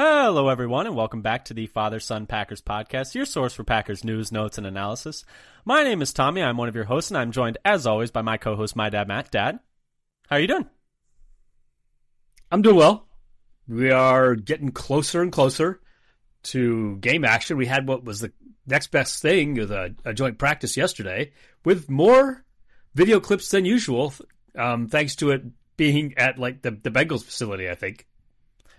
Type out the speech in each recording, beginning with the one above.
Hello, everyone, and welcome back to the Father Son Packers podcast, your source for Packers news, notes, and analysis. My name is Tommy. I'm one of your hosts, and I'm joined, as always, by my co-host, my dad, Matt. Dad, how are you doing? I'm doing well. We are getting closer and closer to game action. We had what was the next best thing a, a joint practice yesterday with more video clips than usual, um, thanks to it being at like the, the Bengals facility, I think.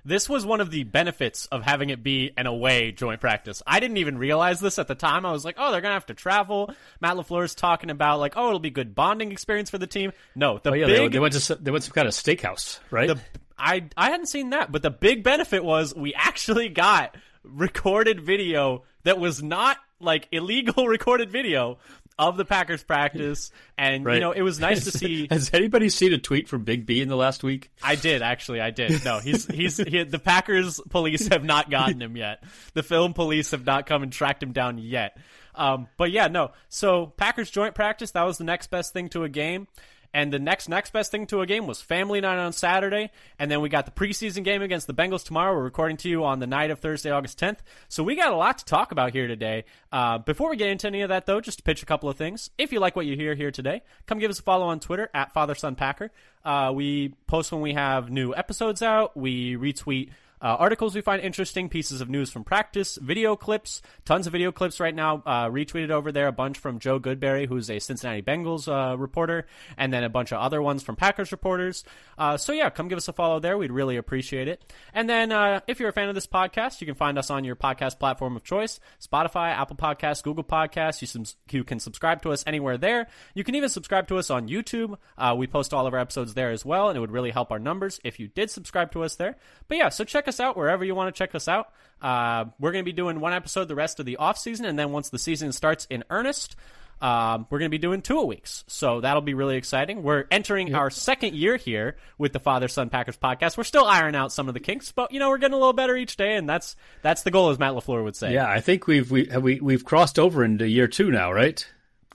This was one of the benefits of having it be an away joint practice. I didn't even realize this at the time. I was like, oh, they're going to have to travel. Matt LaFleur is talking about, like, oh, it'll be good bonding experience for the team. No, the oh, yeah, big. They, they, went to they went to some kind of steakhouse, right? The, I, I hadn't seen that, but the big benefit was we actually got recorded video that was not like illegal recorded video of the Packers practice, and right. you know it was nice to see. Has anybody seen a tweet from Big B in the last week? I did actually. I did. No, he's he's he, the Packers police have not gotten him yet. The film police have not come and tracked him down yet. Um, but yeah, no. So Packers joint practice that was the next best thing to a game. And the next next best thing to a game was family night on Saturday, and then we got the preseason game against the Bengals tomorrow. We're recording to you on the night of Thursday, August 10th. So we got a lot to talk about here today. Uh, before we get into any of that, though, just to pitch a couple of things. If you like what you hear here today, come give us a follow on Twitter at father FatherSonPacker. Uh, we post when we have new episodes out. We retweet uh, articles we find interesting, pieces of news from practice, video clips, tons of video clips right now uh, retweeted over there. A bunch from Joe Goodberry, who's a Cincinnati Bengals uh, reporter, and then a bunch of other ones from Packers reporters. Uh, so yeah, come give us a follow there. We'd really appreciate it. And then uh, if you're a fan of this podcast, you can find us on your podcast platform of choice: Spotify, Apple Podcasts, Google Podcasts. You, you can subscribe to us anywhere there. You can even subscribe to us on YouTube. Uh, we post all of our episodes there as well, and it would really help our numbers if you did subscribe to us there. But yeah, so check us out wherever you want to check us out. Uh, we're going to be doing one episode the rest of the off season, and then once the season starts in earnest, um, we're going to be doing two a weeks. So that'll be really exciting. We're entering yep. our second year here with the Father Son Packers podcast. We're still ironing out some of the kinks, but you know we're getting a little better each day, and that's that's the goal, as Matt LaFleur would say. Yeah, I think we've we, we we've crossed over into year two now, right?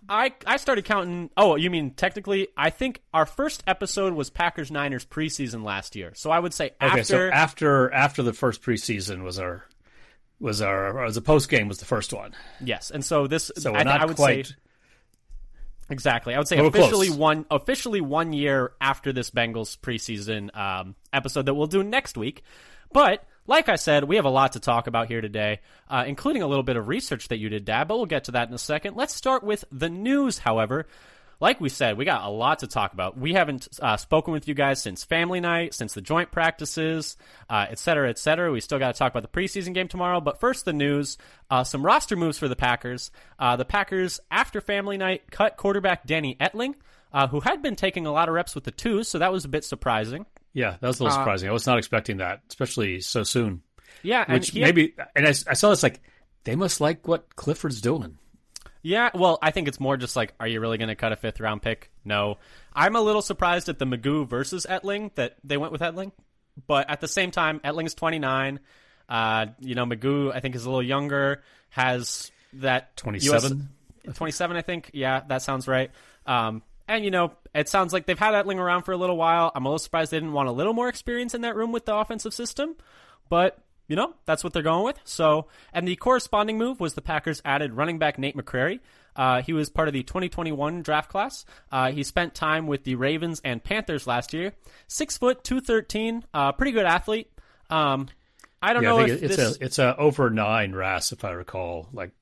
I I started counting. Oh, you mean technically? I think our first episode was Packers Niners preseason last year. So I would say after okay, so after after the first preseason was our was our as a post game was the first one. Yes, and so this so we're I, not I would quite. Say, Exactly. I would say officially close. one officially one year after this Bengals preseason um, episode that we'll do next week. But like I said, we have a lot to talk about here today, uh, including a little bit of research that you did, Dad, but we'll get to that in a second. Let's start with the news, however. Like we said, we got a lot to talk about. We haven't uh, spoken with you guys since family night, since the joint practices, uh, et cetera, et cetera. We still got to talk about the preseason game tomorrow. But first, the news uh, some roster moves for the Packers. Uh, the Packers, after family night, cut quarterback Danny Etling, uh, who had been taking a lot of reps with the twos, so that was a bit surprising. Yeah, that was a little uh, surprising. I was not expecting that, especially so soon. Yeah, which and maybe, and I, I saw this like they must like what Clifford's doing. Yeah, well, I think it's more just like, are you really going to cut a fifth round pick? No. I'm a little surprised at the McGough versus Etling that they went with Etling, but at the same time, Etling's 29. Uh, you know, McGough I think is a little younger, has that 27. 27, I think. Yeah, that sounds right. Um, and you know, it sounds like they've had Etling around for a little while. I'm a little surprised they didn't want a little more experience in that room with the offensive system, but you know, that's what they're going with. So, and the corresponding move was the Packers added running back Nate McCrary. Uh, he was part of the 2021 draft class. Uh, he spent time with the Ravens and Panthers last year. Six foot, two thirteen, uh, pretty good athlete. Um, I don't yeah, know I if it's this... a it's a over nine RAS if I recall, like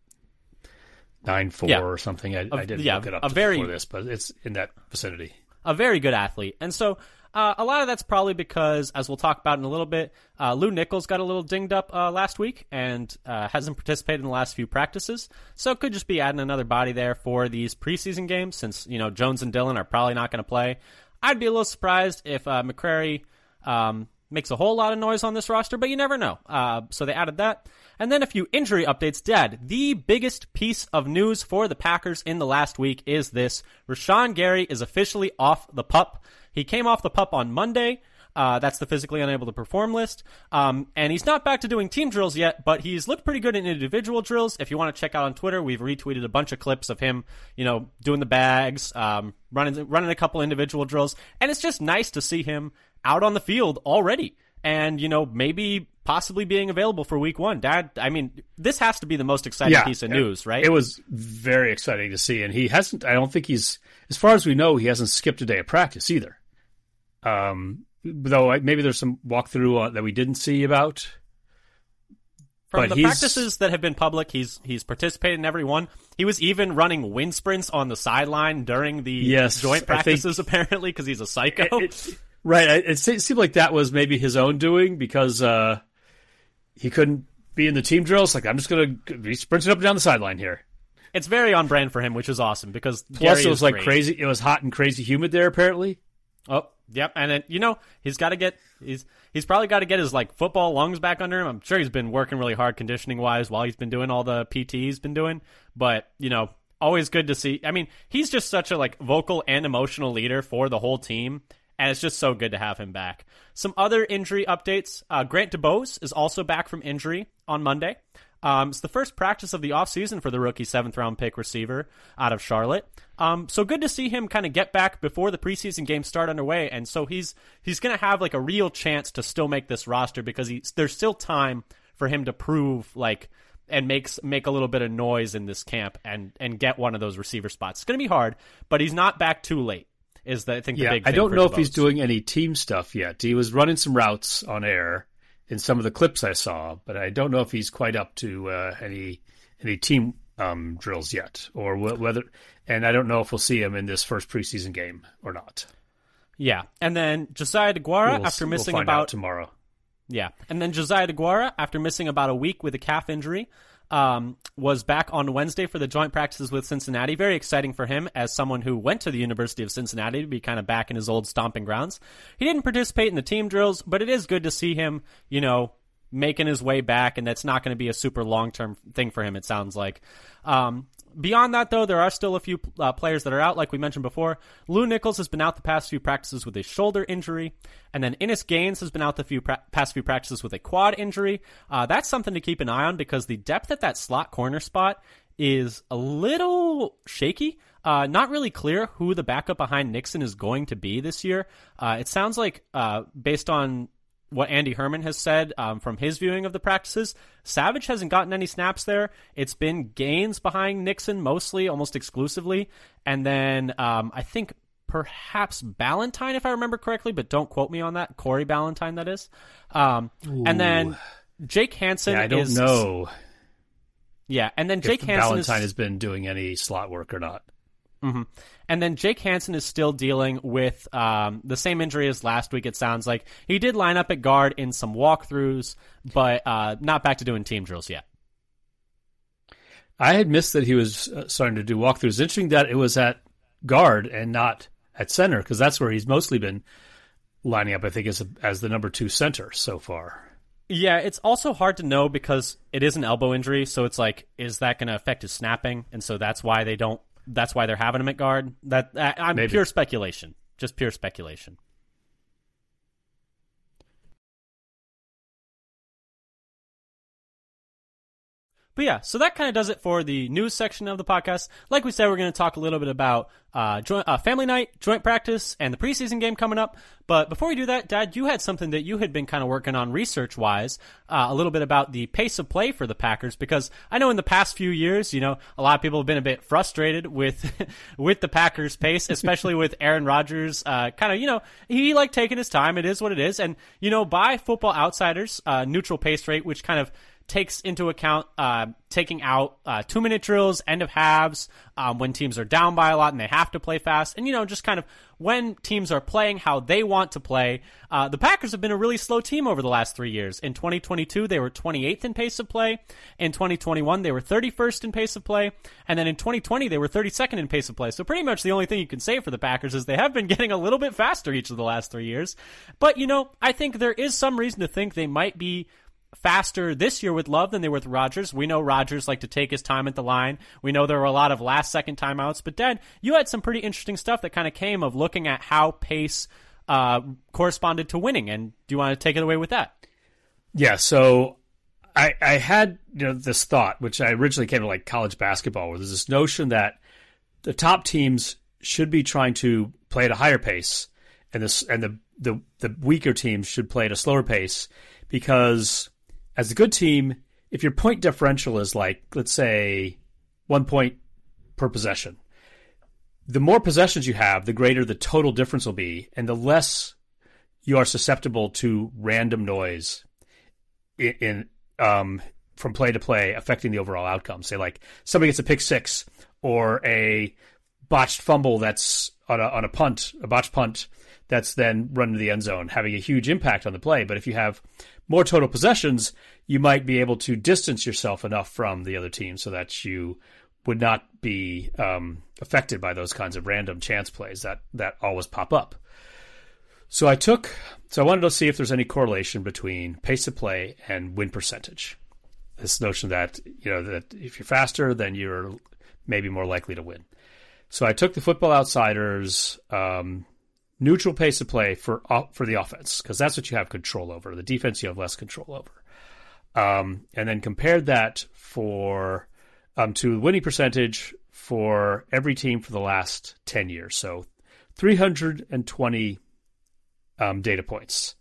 nine four yeah. or something. I, I didn't yeah, look it up a very, before this, but it's in that vicinity. A very good athlete, and so uh, a lot of that's probably because, as we'll talk about in a little bit, uh, Lew Nichols got a little dinged up uh, last week and uh, hasn't participated in the last few practices. So it could just be adding another body there for these preseason games, since you know Jones and Dillon are probably not going to play. I'd be a little surprised if uh, McCrary um, makes a whole lot of noise on this roster, but you never know. Uh, so they added that. And then a few injury updates. Dad, the biggest piece of news for the Packers in the last week is this. Rashan Gary is officially off the pup. He came off the pup on Monday. Uh, that's the physically unable to perform list. Um, and he's not back to doing team drills yet, but he's looked pretty good in individual drills. If you want to check out on Twitter, we've retweeted a bunch of clips of him, you know, doing the bags, um, running running a couple individual drills, and it's just nice to see him out on the field already. And you know, maybe possibly being available for week one. Dad, I mean, this has to be the most exciting Yeah, piece of it- news, right? It was very exciting to see, and he hasn't. I don't think he's, as far as we know, he hasn't skipped a day of practice either. Um, though I- maybe there's some walkthrough uh, that we didn't see about. From but the he's- practices that have been public, he's he's participated in every one. He was even running wind sprints on the sideline during the Yes, joint I think- practices, apparently, because he's a psycho. It- it- right. It, it seemed like that was maybe his own doing because uh, he couldn't be in the team drills. Like I'm just gonna be sprinting up and down the sideline here. it's very on brand for him, which is awesome because Plus, Gary it was like great. crazy. It was hot and crazy humid there. Apparently, Oh, yep. And then, you know, he's got to get he's he's probably got to get his like football lungs back under him. I'm sure he's been working really hard conditioning wise while he's been doing all the PT he's been doing. But you know, always good to see. I mean, he's just such a like vocal and emotional leader for the whole team. And it's just so good to have him back. Some other injury updates. Uh, Grant DuBose is also back from injury on Monday. Um, it's the first practice of the offseason for the rookie seventh round pick receiver out of Charlotte. Um, so good to see him kind of get back before the preseason games start underway. And so he's he's going to have like a real chance to still make this roster because he's, there's still time for him to prove like and makes make a little bit of noise in this camp and and get one of those receiver spots. It's going to be hard, but he's not back too late. Is the I think the yeah. big I don't know if he's doing any team stuff yet. He was running some routes on air in some of the clips I saw, but I don't know if he's quite up to uh, any any team um, drills yet, or wh- whether. And I don't know if we'll see him in this first preseason game or not. Yeah, and then Josiah Deguara We'll- after we'll missing out about tomorrow. Yeah, and then Josiah Deguara, after missing about a week with a calf injury, um, was back on Wednesday for the joint practices with Cincinnati. Very exciting for him as someone who went to the University of Cincinnati to be kind of back in his old stomping grounds. He didn't participate in the team drills, but it is good to see him, you know, making his way back, and that's not going to be a super long term thing for him. It sounds like. Um, Beyond that, though, there are still a few uh, players that are out, like we mentioned before. Lew Nichols has been out the past few practices with a shoulder injury, and then Innis Gaines has been out the few pra- past few practices with a quad injury. Uh, that's something to keep an eye on because the depth at that slot corner spot is a little shaky. Uh, not really clear who the backup behind Nixon is going to be this year. Uh, it sounds like, uh, based on what Andy Herman has said um, from his viewing of the practices. Savage hasn't gotten any snaps there. It's been Gaines behind Nixon mostly, almost exclusively, and then um, I think perhaps Ballentine, if I remember correctly, but don't quote me on that. Corey Ballentine, that is. Um, and then Jake Hansen. Yeah, I don't is, know Yeah, and then Jake Hansen Ballentine is has been doing any slot work or not. And then Jake Hansen is still dealing with um, the same injury as last week. It sounds like he did line up at guard in some walkthroughs, but uh, not back to doing team drills yet. I had missed that he was uh, starting to do walkthroughs. Interesting that it was at guard and not at center because that's where he's mostly been lining up. I think as a, as the number two center so far. Yeah, it's also hard to know because it is an elbow injury, so it's like, is that going to affect his snapping? And so that's why they don't. That's why they're having him at guard. That I, I'm Maybe. pure speculation, just pure speculation. But yeah, so that kind of does it for the news section of the podcast. Like we said, we're going to talk a little bit about uh, joint, uh, family night, joint practice, and the preseason game coming up. But before we do that, Dad, you had something that you had been kind of working on research wise, uh, a little bit about the pace of play for the Packers, because I know in the past few years, you know, a lot of people have been a bit frustrated with with the Packers' pace, especially with Aaron Rodgers. Uh, kind of, you know, he like taking his time. It is what it is, and you know, by Football Outsiders, uh, neutral pace rate, which kind of takes into account uh, taking out uh, two minute drills, end of halves, um, when teams are down by a lot and they have to play fast, and you know just kind of when teams are playing how they want to play. Uh, the Packers have been a really slow team over the last three years. In 2022, they were 28th in pace of play. In 2021, they were 31st in pace of play, and then in 2020, they were 32nd in pace of play. So pretty much the only thing you can say for the Packers is they have been getting a little bit faster each of the last three years. But you know, I think there is some reason to think they might be faster this year with Love than they were with Rodgers. We know Rodgers liked to take his time at the line. We know there were a lot of last second timeouts. But Dad, you had some pretty interesting stuff that kind of came of looking at how pace uh, corresponded to winning. And do you want to take it away with that? Yeah, so I I had you know this thought, which I originally came to like college basketball, where there's this notion that the top teams should be trying to play at a higher pace, and this and the the the weaker teams should play at a slower pace because as a good team, if your point differential is like, let's say, one point per possession, the more possessions you have, the greater the total difference will be, and the less you are susceptible to random noise in, in um, from play to play affecting the overall outcome. Say like somebody gets a pick six or a botched fumble that's on a on a punt, a botched punt that's then run into the end zone, having a huge impact on the play. But if you have more total possessions, you might be able to distance yourself enough from the other team so that you would not be um, affected by those kinds of random chance plays that that always pop up. So I took so I wanted to see if there's any correlation between pace of play and win percentage. This notion that you know that if you're faster, then you're maybe more likely to win. So I took the Football Outsiders um, neutral pace of play for for the offense because that's what you have control over. The defense you have less control over, um, and then compared that for um, to the winning percentage for every team for the last ten years. So 320 um, data points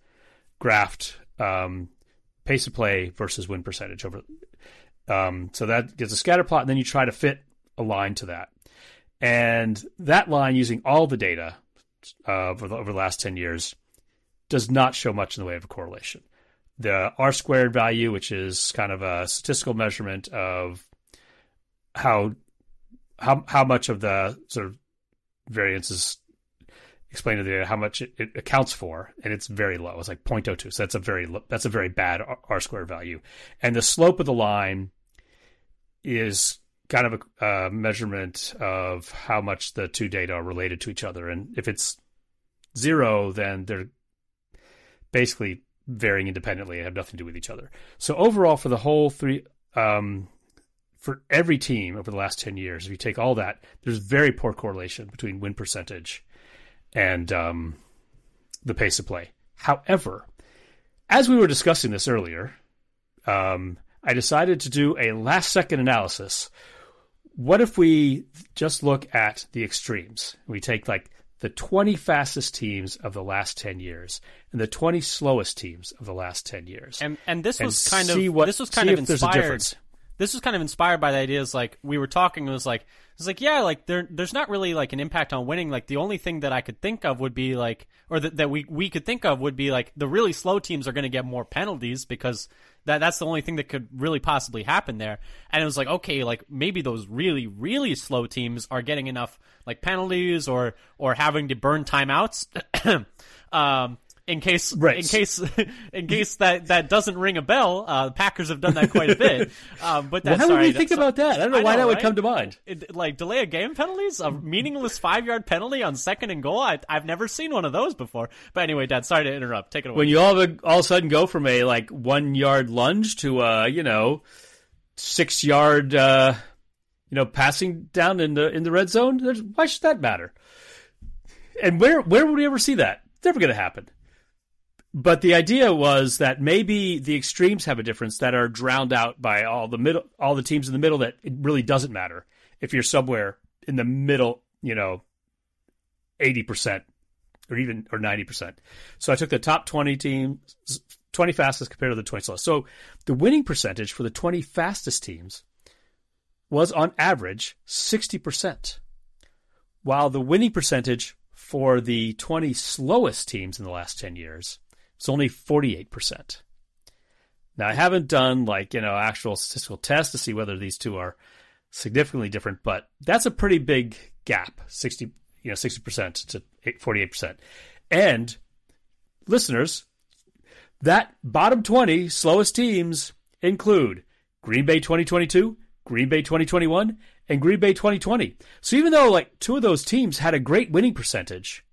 graphed um, pace of play versus win percentage over. Um, so that gives a scatter plot, and then you try to fit a line to that. And that line, using all the data uh, over, the, over the last 10 years, does not show much in the way of a correlation. The R squared value, which is kind of a statistical measurement of how how how much of the sort of variance is explained to the data, how much it, it, accounts for, and it's very low. It's like 0.02, so that's a very that's a very bad R squared value. And the slope of the line is kind of a uh, measurement of how much the two data are related to each other. And if it's zero, then they're basically varying independently and have nothing to do with each other. So overall, for the whole three, um, for every team over the last 10 years, if you take all that, there's very poor correlation between win percentage and um, the pace of play. However, as we were discussing this earlier, um, I decided to do a last second analysis what if we just look at the extremes? We take like the 20 fastest teams of the last 10 years and the 20 slowest teams of the last 10 years. And and this was kind of what, this was kind of inspired. This was kind of inspired by the ideas like we were talking it was like it's like yeah, like there there's not really like an impact on winning. Like the only thing that I could think of would be like or that, that we we could think of would be like the really slow teams are going to get more penalties because that that's the only thing that could really possibly happen there. And it was like, okay, like maybe those really really slow teams are getting enough like penalties or or having to burn timeouts. um, in case right. in case in case that that doesn't ring a bell. Uh, the Packers have done that quite a bit. Um, but that's, why sorry, would we think about that? I don't know I why know, that would come to mind. It, like delay a game penalties, a meaningless five yard penalty on second and goal. I, have never seen one of those before. But anyway, Dad, sorry to interrupt. Take it away. When you all of, a, all of a sudden go from a like one yard lunge to a you know six yard uh, you know passing down in the in the red zone, why should that matter? And where where would we ever see that? It's never going to happen. But the idea was that maybe the extremes have a difference that are drowned out by all the middle, all the teams in the middle. That it really doesn't matter if you're somewhere in the middle, you know, eighty percent or even or ninety percent. So I took the top twenty teams, twenty fastest compared to the twenty slowest. So the winning percentage for the twenty fastest teams was on average sixty percent, while the winning percentage for the twenty slowest teams in the last ten years it's only 48%. Now, I haven't done like, you know, actual statistical tests to see whether these two are significantly different, but that's a pretty big gap 60, you know, 60% to 48%. And listeners, that bottom 20 slowest teams include Green Bay 2022, Green Bay 2021, and Green Bay 2020. So even though like two of those teams had a great winning percentage,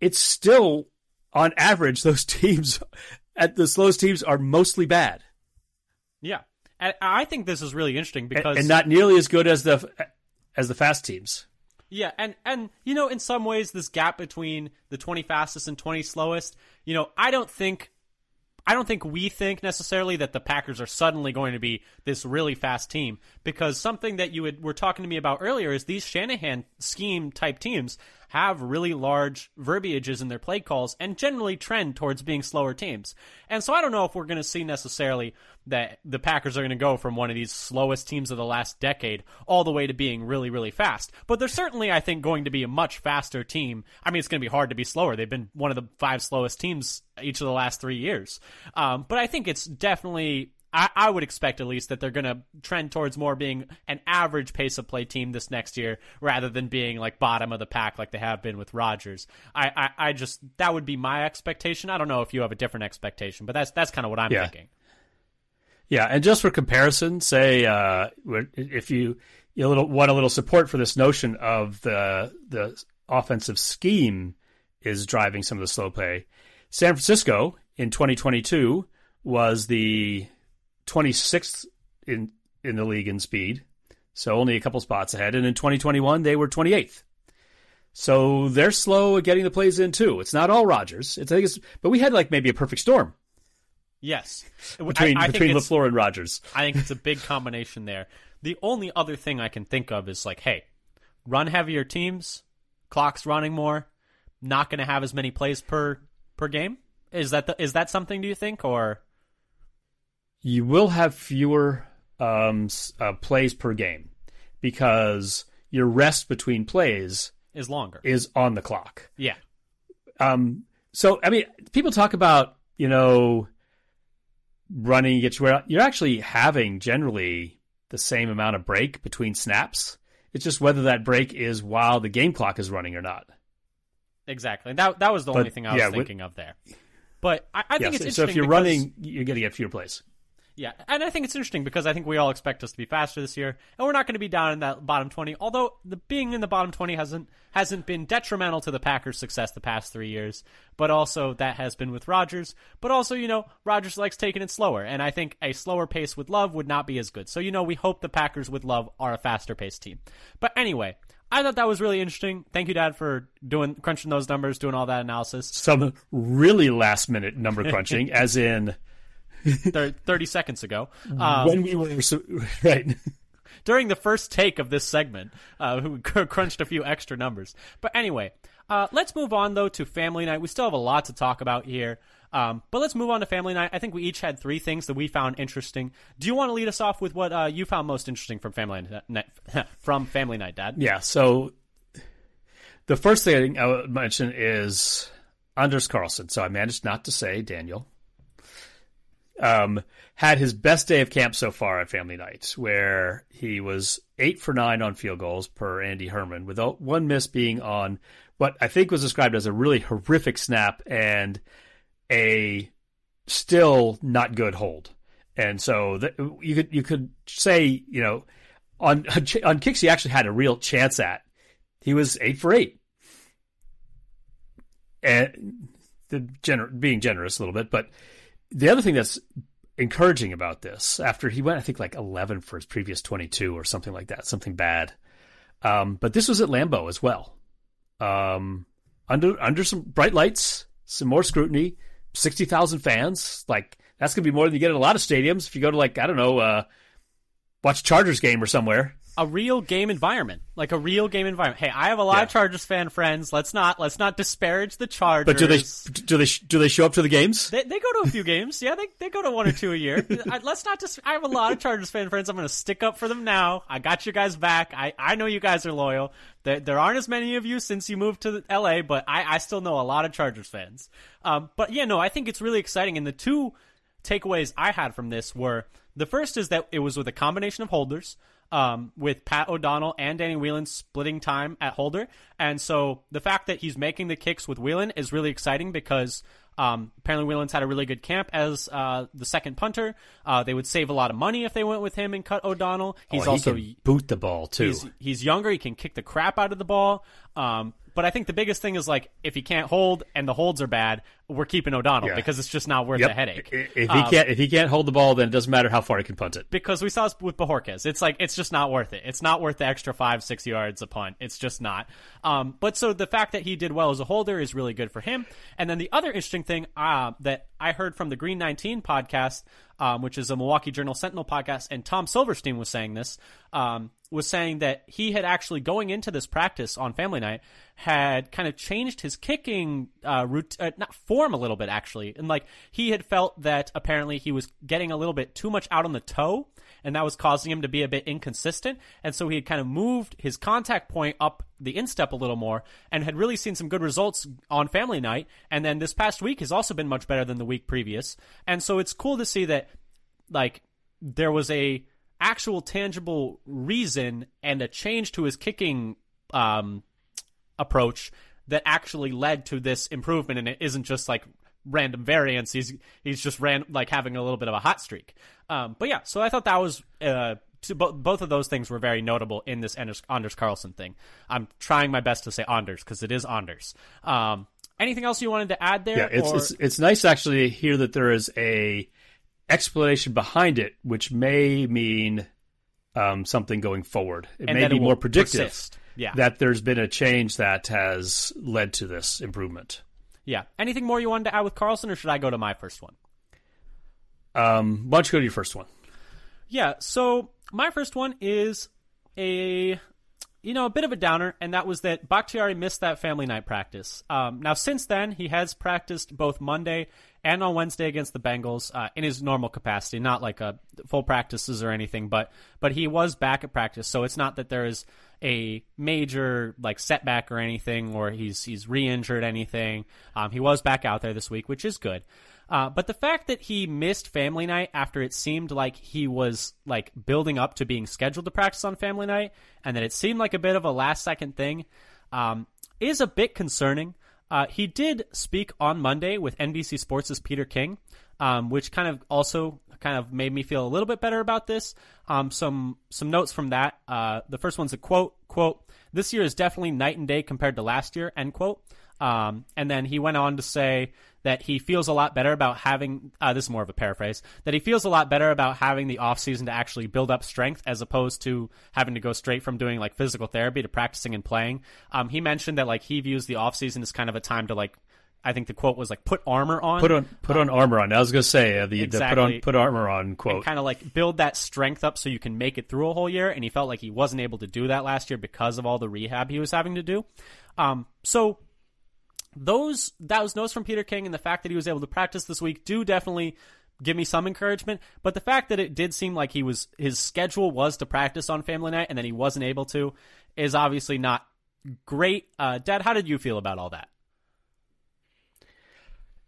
it's still on average, those teams at the slowest teams are mostly bad. Yeah, and I think this is really interesting because and, and not nearly as good as the as the fast teams. Yeah, and and you know, in some ways, this gap between the twenty fastest and twenty slowest, you know, I don't think I don't think we think necessarily that the Packers are suddenly going to be this really fast team because something that you had, were talking to me about earlier is these Shanahan scheme type teams have really large verbiages in their play calls and generally trend towards being slower teams. And so I don't know if we're going to see necessarily that the Packers are going to go from one of these slowest teams of the last decade all the way to being really, really fast. But they're certainly, I think, going to be a much faster team. I mean, it's going to be hard to be slower. They've been one of the five slowest teams each of the last three years. Um, but I think it's definitely I, I would expect at least that they're going to trend towards more being an average pace of play team this next year rather than being like bottom of the pack like they have been with Rodgers. I, I, I just that would be my expectation. I don't know if you have a different expectation, but that's that's kind of what I'm Yeah. thinking. Yeah, and just for comparison, say uh, if you you little, want a little support for this notion of the the offensive scheme is driving some of the slow play. San Francisco in 2022 was the 26th in in the league in speed, so only a couple spots ahead. And in 2021, they were 28th. So they're slow at getting the plays in too. It's not all Rodgers. It's, I think it's, but we had like maybe a perfect storm Yes, between I, I between LaFleur and Rodgers. I think it's a big combination there. The only other thing I can think of is like, hey, run heavier teams, clock's running more, not going to have as many plays per per game. Is that the, is that something? Do you think or? You will have fewer um, uh, plays per game because your rest between plays is longer. is on the clock. yeah. Um, so, I mean, people talk about you know running get you where you're actually having generally the same amount of break between snaps. It's just whether that break is while the game clock is running or not. Exactly. That that was the But, only thing I was yeah, with- thinking of there. But I, I think Yes. it's so interesting. if you're running, you're going to get fewer plays. Yeah, and I think it's interesting because I think we all expect us to be faster this year, and we're not going to be down in that bottom twenty. Although the being in the bottom twenty hasn't hasn't been detrimental to the Packers' success the past three years, but also that has been with Rodgers. But also, you know, Rodgers likes taking it slower, and I think a slower pace with Love would not be as good. So you know, we hope the Packers with Love are a faster paced team. But anyway. I thought that was really interesting. Thank you, Dad, for doing crunching those numbers, doing all that analysis. Some really last minute number crunching, as in thir- 30 seconds ago. Um, when we were so, right. during the first take of this segment, uh, we crunched a few extra numbers. But anyway, uh, let's move on, though, to Family Night. We still have a lot to talk about here. Um, but let's move on to Family Night. I think we each had three things that we found interesting. Do you want to lead us off with what uh, you found most interesting from Family Night, from Family Night, Dad? Yeah. So the first thing I would mention is Anders Carlson. So I managed not to say Daniel. Um, had his best day of camp so far at Family Night, where he was eight for nine on field goals per Andy Herman, with one miss being on what I think was described as a really horrific snap and a still not good hold. And so you could you could say you know on on kicks he actually had a real chance at. He was eight for eight, and the gener- being generous a little bit. But the other thing that's encouraging about this, after he went, I think like eleven for his previous twenty two or something like that, something bad. Um, but this was at Lambeau as well, um, under under some bright lights, some more scrutiny, sixty thousand fans. Like that's gonna be more than you get at a lot of stadiums. If you go to like I don't know, uh, watch Chargers game or somewhere. A real game environment, like a real game environment. Hey, I have a lot Yeah. of Chargers fan friends. Let's not let's not disparage the Chargers. But do they do they do they show up to the games? They, they go to a few games. Yeah, they, they go to one or two a year. I, let's not just. I have a lot of Chargers fan friends. I'm going to stick up for them now. I got you guys back. I, I know you guys are loyal. There, there aren't as many of you since you moved to LA, but I, I still know a lot of Chargers fans. Um, but yeah, no, I think it's really exciting. And the two takeaways I had from this were the first is that it was with a combination of holders. Um, with Pat O'Donnell and Danny Whelan splitting time at holder. And so the fact that he's making the kicks with Whelan is really exciting because um, apparently Whelan's had a really good camp as uh, the second punter. Uh, they would save a lot of money if they went with him and cut O'Donnell. He's Oh, also he boot the ball too. he's he's younger. He can kick the crap out of the ball. Um, but I think the biggest thing is like if he can't hold and the holds are bad, we're keeping O'Donnell Yeah. because it's just not worth Yep. the headache. If he Um, can't if he can't hold the ball, then it doesn't matter how far he can punt it. because we saw with Bojorquez. It's like it's just not worth it. It's not worth the extra five, six yards a punt. It's just not. Um, but so the fact that he did well as a holder is really good for him. And then the other interesting thing uh, that I heard from the Green Nineteen podcast, um, which is a Milwaukee Journal Sentinel podcast, and Tom Silverstein was saying this. Um, was saying that he had actually going into this practice on family night had kind of changed his kicking uh, route, uh, not form a little bit actually, and like he had felt that apparently he was getting a little bit too much out on the toe, and that was causing him to be a bit inconsistent, and so he had kind of moved his contact point up the instep a little more, and had really seen some good results on family night, and then this past week has also been much better than the week previous, and so it's cool to see that like there was a actual tangible reason and a change to his kicking um, approach that actually led to this improvement and it isn't just like random variance he's he's just ran like having a little bit of a hot streak. Um, but yeah so i thought that was uh, bo- both of those things were very notable in this anders, anders carlson thing. I'm trying my best to say anders because it is anders. Um, anything else you wanted to add there Yeah, it's or- it's it's nice actually to hear that there is a explanation behind it, which may mean um, something going forward. It And may be it more predictive. persist. Yeah. that there's been a change that has led to this improvement. yeah anything more you wanted to add with carlson or should i go to my first one Um, why don't you go to your first one? Yeah, so my first one is a you know a bit of a downer, and that was that Bakhtiari missed that family night practice. Um, now since then, he has practiced both Monday and on Wednesday against the Bengals uh, in his normal capacity, not like a full practices or anything, but but he was back at practice, so it's not that there is a major like setback or anything, or he's he's re-injured anything. Um, he was back out there this week, which is good. Uh, but the fact that he missed family night after it seemed like he was like building up to being scheduled to practice on family night, and that it seemed like a bit of a last second thing, um, is a bit concerning. Uh, he did speak on Monday with NBC Sports' Peter King, um, which kind of also kind of made me feel a little bit better about this. Um, some some notes from that. Uh, the first one's a quote quote. This year is definitely night and day compared to last year. End quote. Um, and then he went on to say that he feels a lot better about having uh, this is more of a paraphrase that he feels a lot better about having the off season to actually build up strength as opposed to having to go straight from doing like physical therapy to practicing and playing. Um, he mentioned that like he views the off season as kind of a time to like I think the quote was like put armor on, Put on put on armor on. I was going to say uh, the, the put on put armor on quote. kind of like build that strength up so you can make it through a whole year. And he felt like he wasn't able to do that last year because of all the rehab he was having to do. Um, so those those notes from Peter King and the fact that he was able to practice this week do definitely give me some encouragement. But the fact that it did seem like he was his schedule was to practice on Family Night and then he wasn't able to is obviously not great. Uh, Dad, how did you feel about all that?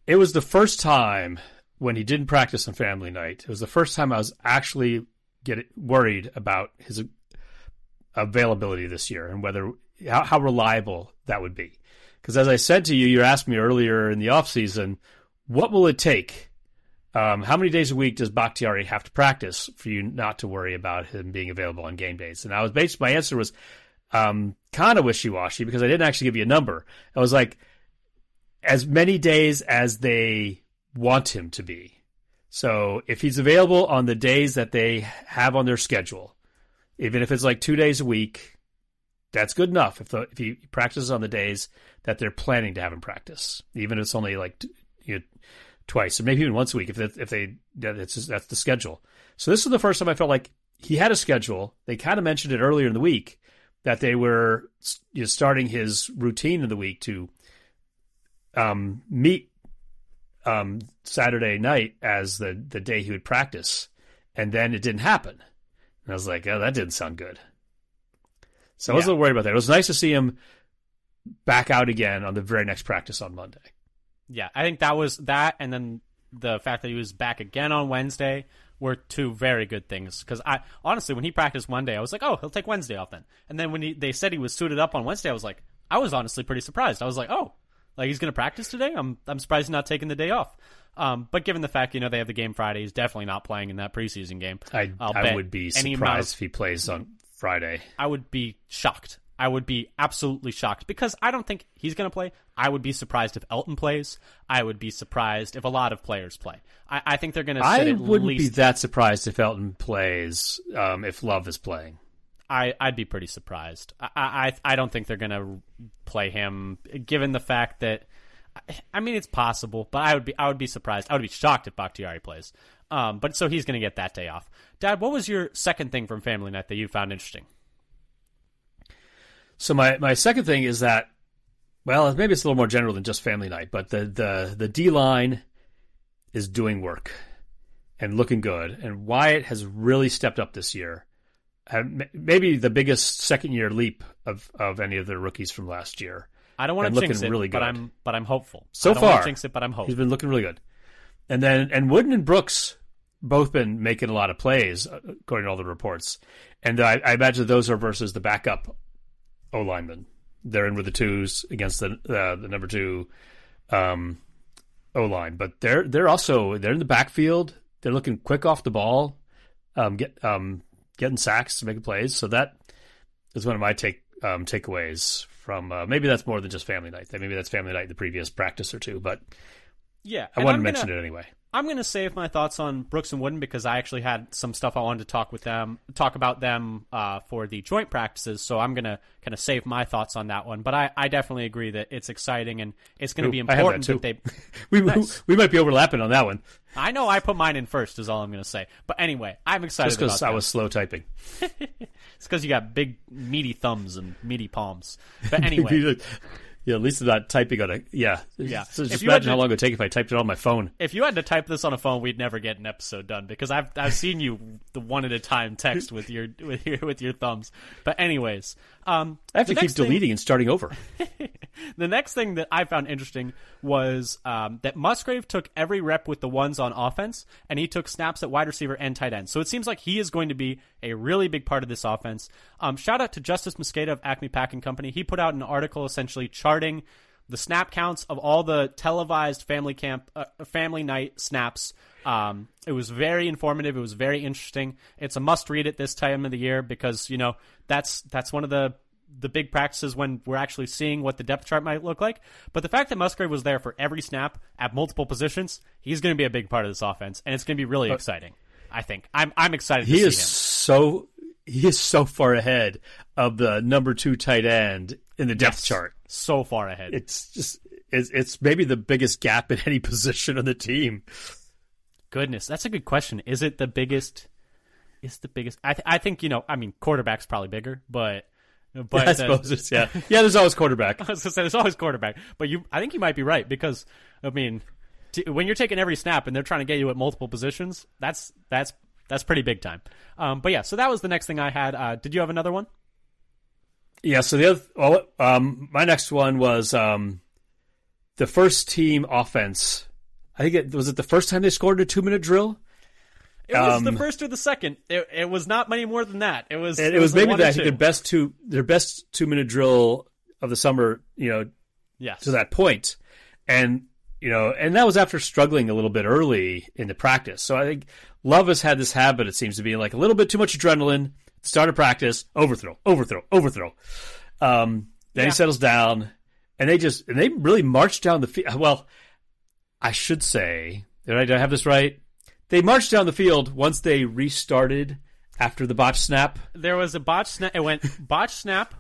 It was the first time when he didn't practice on family night. It was the first time I was actually get worried about his availability this year and whether how, how reliable that would be. Because as I said to you, you asked me earlier in the off season, what will it take? Um, how many days a week does Bakhtiari have to practice for you not to worry about him being available on game days? And I was based. My answer was um, kind of wishy washy because I didn't actually give you a number. I was like, as many days as they want him to be. So if he's available on the days that they have on their schedule, even if it's like two days a week, that's good enough. If the, if he practices on the days that they're planning to have him practice, even if it's only like you know, twice or maybe even once a week, if that, if they that's just, that's the schedule. So this is the first time I felt like he had a schedule. They kind of mentioned it earlier in the week that they were you know, starting his routine in the week to um, meet um, Saturday night as the the day he would practice, and then it didn't happen. And I was like, oh, that didn't sound good. So I was a little worried about that. It was nice to see him back out again on the very next practice on Monday. Yeah, I think that was that, and then the fact that he was back again on Wednesday were two very good things. Because I honestly, when he practiced Monday, I was like, oh, he'll take Wednesday off then. And then when he, they said he was suited up on Wednesday, I was like, I was honestly pretty surprised. I was like, oh, like he's going to practice today. I'm I'm surprised he's not taking the day off. Um, but given the fact you know they have the game Friday, he's definitely not playing in that preseason game. I I'll I would be surprised amount if he plays on Friday. I would be shocked I would be absolutely shocked because I don't think he's going to play. I would be surprised if Elton plays. I would be surprised if a lot of players play. I, I think they're going to. I wouldn't least, be that surprised if Elton plays. Um, if Love is playing, I I'd be pretty surprised. I I, I don't think they're going to play him, given the fact that. I mean, it's possible, but I would be I would be surprised. I would be shocked if Bakhtiari plays. Um, but so he's going to get that day off. Dad, what was your second thing from Family Night that you found interesting? So my my second thing is that, well, maybe it's a little more general than just family night, but the the the D line is doing work and looking good, and Wyatt has really stepped up this year. Maybe the biggest second year leap of, of any of the rookies from last year. I don't want to jinx it, really good. but I'm but I'm hopeful. So far, jinx it, but I'm hopeful. He's been looking really good, and then and Wooden and Brooks both been making a lot of plays according to all the reports, and I, I imagine those are versus the backup O linemen. They're in with the twos against the uh, the number two um, O line, but they're they're also they're in the backfield. They're looking quick off the ball, um, get um, getting sacks, making plays. So that is one of my take um, takeaways from. Uh, maybe that's more than just family night. Maybe that's family night the previous practice or two, but yeah, I wanted to mention it anyway. I'm going to save my thoughts on Brooks and Wooden because I actually had some stuff I wanted to talk with them, talk about them uh, for the joint practices. So I'm going to kind of save my thoughts on that one. But I, I definitely agree that it's exciting and it's going to be important that, that, they. we nice. we might be overlapping on that one. I know I put mine in first. Is all I'm going to say. But anyway, I'm excited. Just because I was slow typing. it's because you got big meaty thumbs and meaty palms. But anyway. Yeah, at least not typing on a yeah. Yeah. So just imagine how long it would take if I typed it on my phone. If you had to type this on a phone, we'd never get an episode done because I've I've seen you the one at a time text with your with your with your thumbs. But anyways, um, I have to keep deleting thing, and starting over. the next thing that I found interesting was um, that Musgrave took every rep with the ones on offense, and he took snaps at wide receiver and tight end. So it seems like he is going to be a really big part of this offense. Um, shout out to Justis Mosqueda of Acme Packing Company. He put out an article essentially charting the snap counts of all the televised family camp, uh, family night snaps. Um, it was very informative. It was very interesting. It's a must read at this time of the year because you know that's that's one of the the big practices when we're actually seeing what the depth chart might look like. But the fact that Musgrave was there for every snap at multiple positions, he's going to be a big part of this offense, and it's going to be really uh, exciting. I think I'm I'm excited. He is so he is so far ahead of the number two tight end in the depth yes, chart. So far ahead. It's just it's, it's maybe the biggest gap in any position on the team. Goodness, that's a good question. Is it the biggest? Is the biggest? I th- I think you know. I mean, quarterback's probably bigger, but but yeah, I suppose it's yeah. Yeah, there's always quarterback. I was gonna say there's always quarterback, but you, I think you might be right because I mean, t- when you're taking every snap and they're trying to get you at multiple positions, that's that's that's pretty big time. Um, but yeah, so that was the next thing I had. Uh, did you have another one? Yeah. So the other, well, um, my next one was um, the first team offense. I think it was it the first time they scored a two minute drill. It was um, the first or the second. It, it, was not many more than that. It was. It, it was, was maybe that their best two, their best two minute drill of the summer. You know, yes. to that point, and you know, and that was after struggling a little bit early in the practice. So I think Love has had this habit. It seems to be like a little bit too much adrenaline. Start a practice, overthrow, overthrow, overthrow. Um, then yeah. he settles down, and they just and they really march down the field. Well, I should say, did I, did I have this right? They marched down the field once they restarted after the botch snap. There was a botch snap. It went botch snap,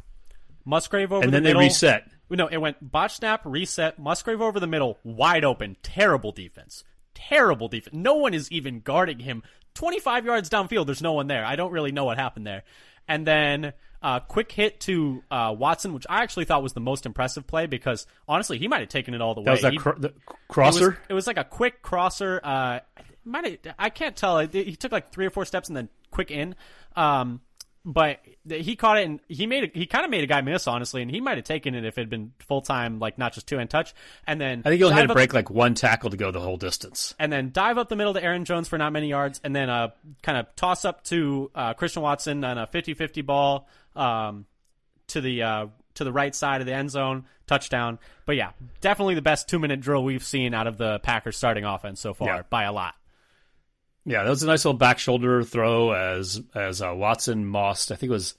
Musgrave over and the then middle. they reset. No, it went botch snap, reset, Musgrave over the middle, wide open, terrible defense, terrible defense. No one is even guarding him. Twenty five yards downfield, there's no one there. I don't really know what happened there. And then uh, quick hit to uh, Watson, which I actually thought was the most impressive play because honestly, he might have taken it all the that way. Was that cr- crosser? It was, it was, like a quick crosser. Uh, might I can't tell. He took like three or four steps and then quick in. Um, but he caught it and he made a, he kind of made a guy miss honestly, and he might have taken it if it had been full time, like not just two hand touch. And then I think he only had to break like one tackle to go the whole distance. And then dive up the middle to Aaron Jones for not many yards, and then uh kind of toss up to uh, Christian Watson on a 50-50 ball um, to the uh, to the right side of the end zone, touchdown. But yeah, definitely the best two minute drill we've seen out of the Packers starting offense so far yeah. by a lot. Yeah, that was a nice little back shoulder throw as as uh, Watson mossed. I think it was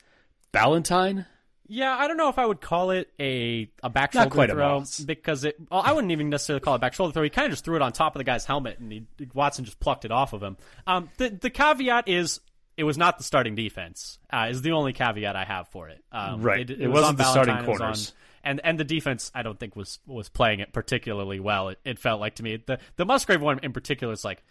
Ballentine. Yeah, I don't know if I would call it a a back Not shoulder throw because it. Well, I wouldn't even necessarily call it a back shoulder throw. He kind of just threw it on top of the guy's helmet, and he, Watson just plucked it off of him. Um, the the caveat is it was not the starting defense. Uh, is the only caveat I have for it. Um, Right. It, It was wasn't on the starting Ballentine, it corners. on- and and the defense, I don't think was was playing it particularly well. It, it felt like to me the the Musgrave one in particular is like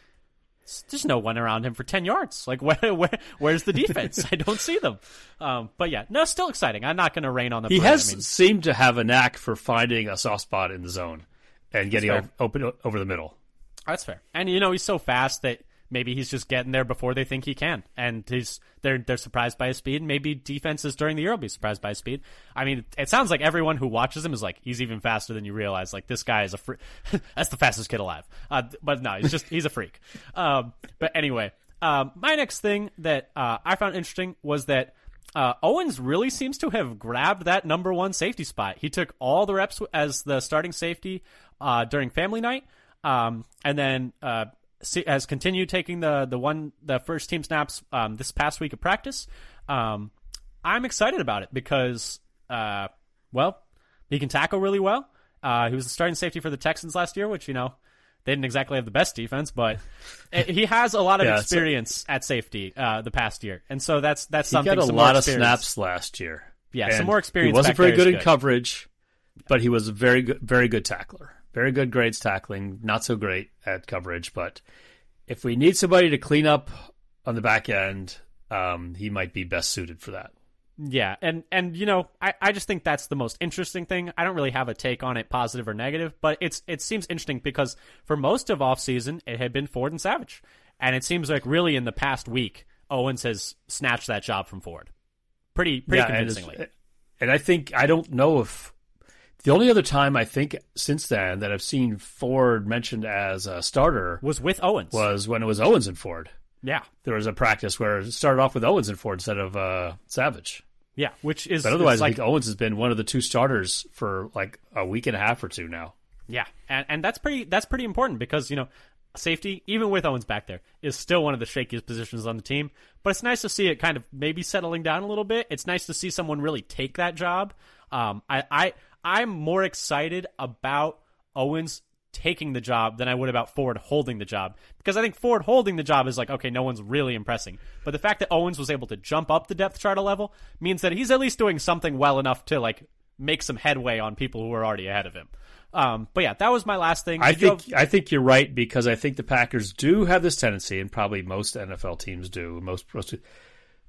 there's no one around him for 10 yards. Like, where, where where's the defense? I don't see them. Um, but yeah, no, still exciting. I'm not going to rain on the He parade. has I mean, seemed to have a knack for finding a soft spot in the zone and getting o- open over the middle. that's fair. And, you know, he's so fast that maybe he's just getting there before they think he can. And he's, they're, they're surprised by his speed. Maybe defenses during the year will be surprised by his speed. I mean, it sounds like everyone who watches him is like, he's even faster than you realize. Like, this guy is a freak. that's the fastest kid alive. Uh, but no, he's just, he's a freak. Um, but anyway, um, my next thing that, uh, I found interesting was that, uh, Owens really seems to have grabbed that number one safety spot. He took all the reps as the starting safety uh, during family night, um, and then uh, has continued taking the the one the first team snaps um, this past week of practice. Um, I'm excited about it because, uh, well, he can tackle really well. Uh, he was the starting safety for the Texans last year, which you know they didn't exactly have the best defense, but he has a lot of Yeah, experience at safety uh, the past year, and so that's that's something. He got a lot of snaps last year. Yeah, some more experience He wasn't very good in good. coverage, but he was a very good, very good tackler. Very good grades tackling. Not so great at coverage, but if we need somebody to clean up on the back end, um, he might be best suited for that. Yeah, and and you know, I, I just think that's the most interesting thing. I don't really have a take on it, positive or negative, but it's it seems interesting because for most of off season it had been Ford and Savage, and it seems like really in the past week Owens has snatched that job from Ford, pretty pretty and, it's- convincingly. and I think I don't know if the only other time I think since then that I've seen Ford mentioned as a starter Was with Owens. was when it was Owens and Ford. yeah, There was a practice where it started off with Owens and Ford instead of uh, Savage. yeah, which is But otherwise, it's I like think Owens has been one of the two starters for like a week and a half or two now. Yeah, and and that's pretty that's pretty important because you know safety, even with Owens back there, is still one of the shakiest positions on the team. But it's nice to see it kind of maybe settling down a little bit. It's nice to see someone really take that job. Um, I I I'm more excited about Owens taking the job than I would about Ford holding the job because I think Ford holding the job is like okay, no one's really impressing. But the fact that Owens was able to jump up the depth chart a level means that he's at least doing something well enough to like make some headway on people who are already ahead of him. Um, but yeah, that was my last thing. I Did you think I think you're right because I think the Packers do have this tendency, and probably most NFL teams do. Most, most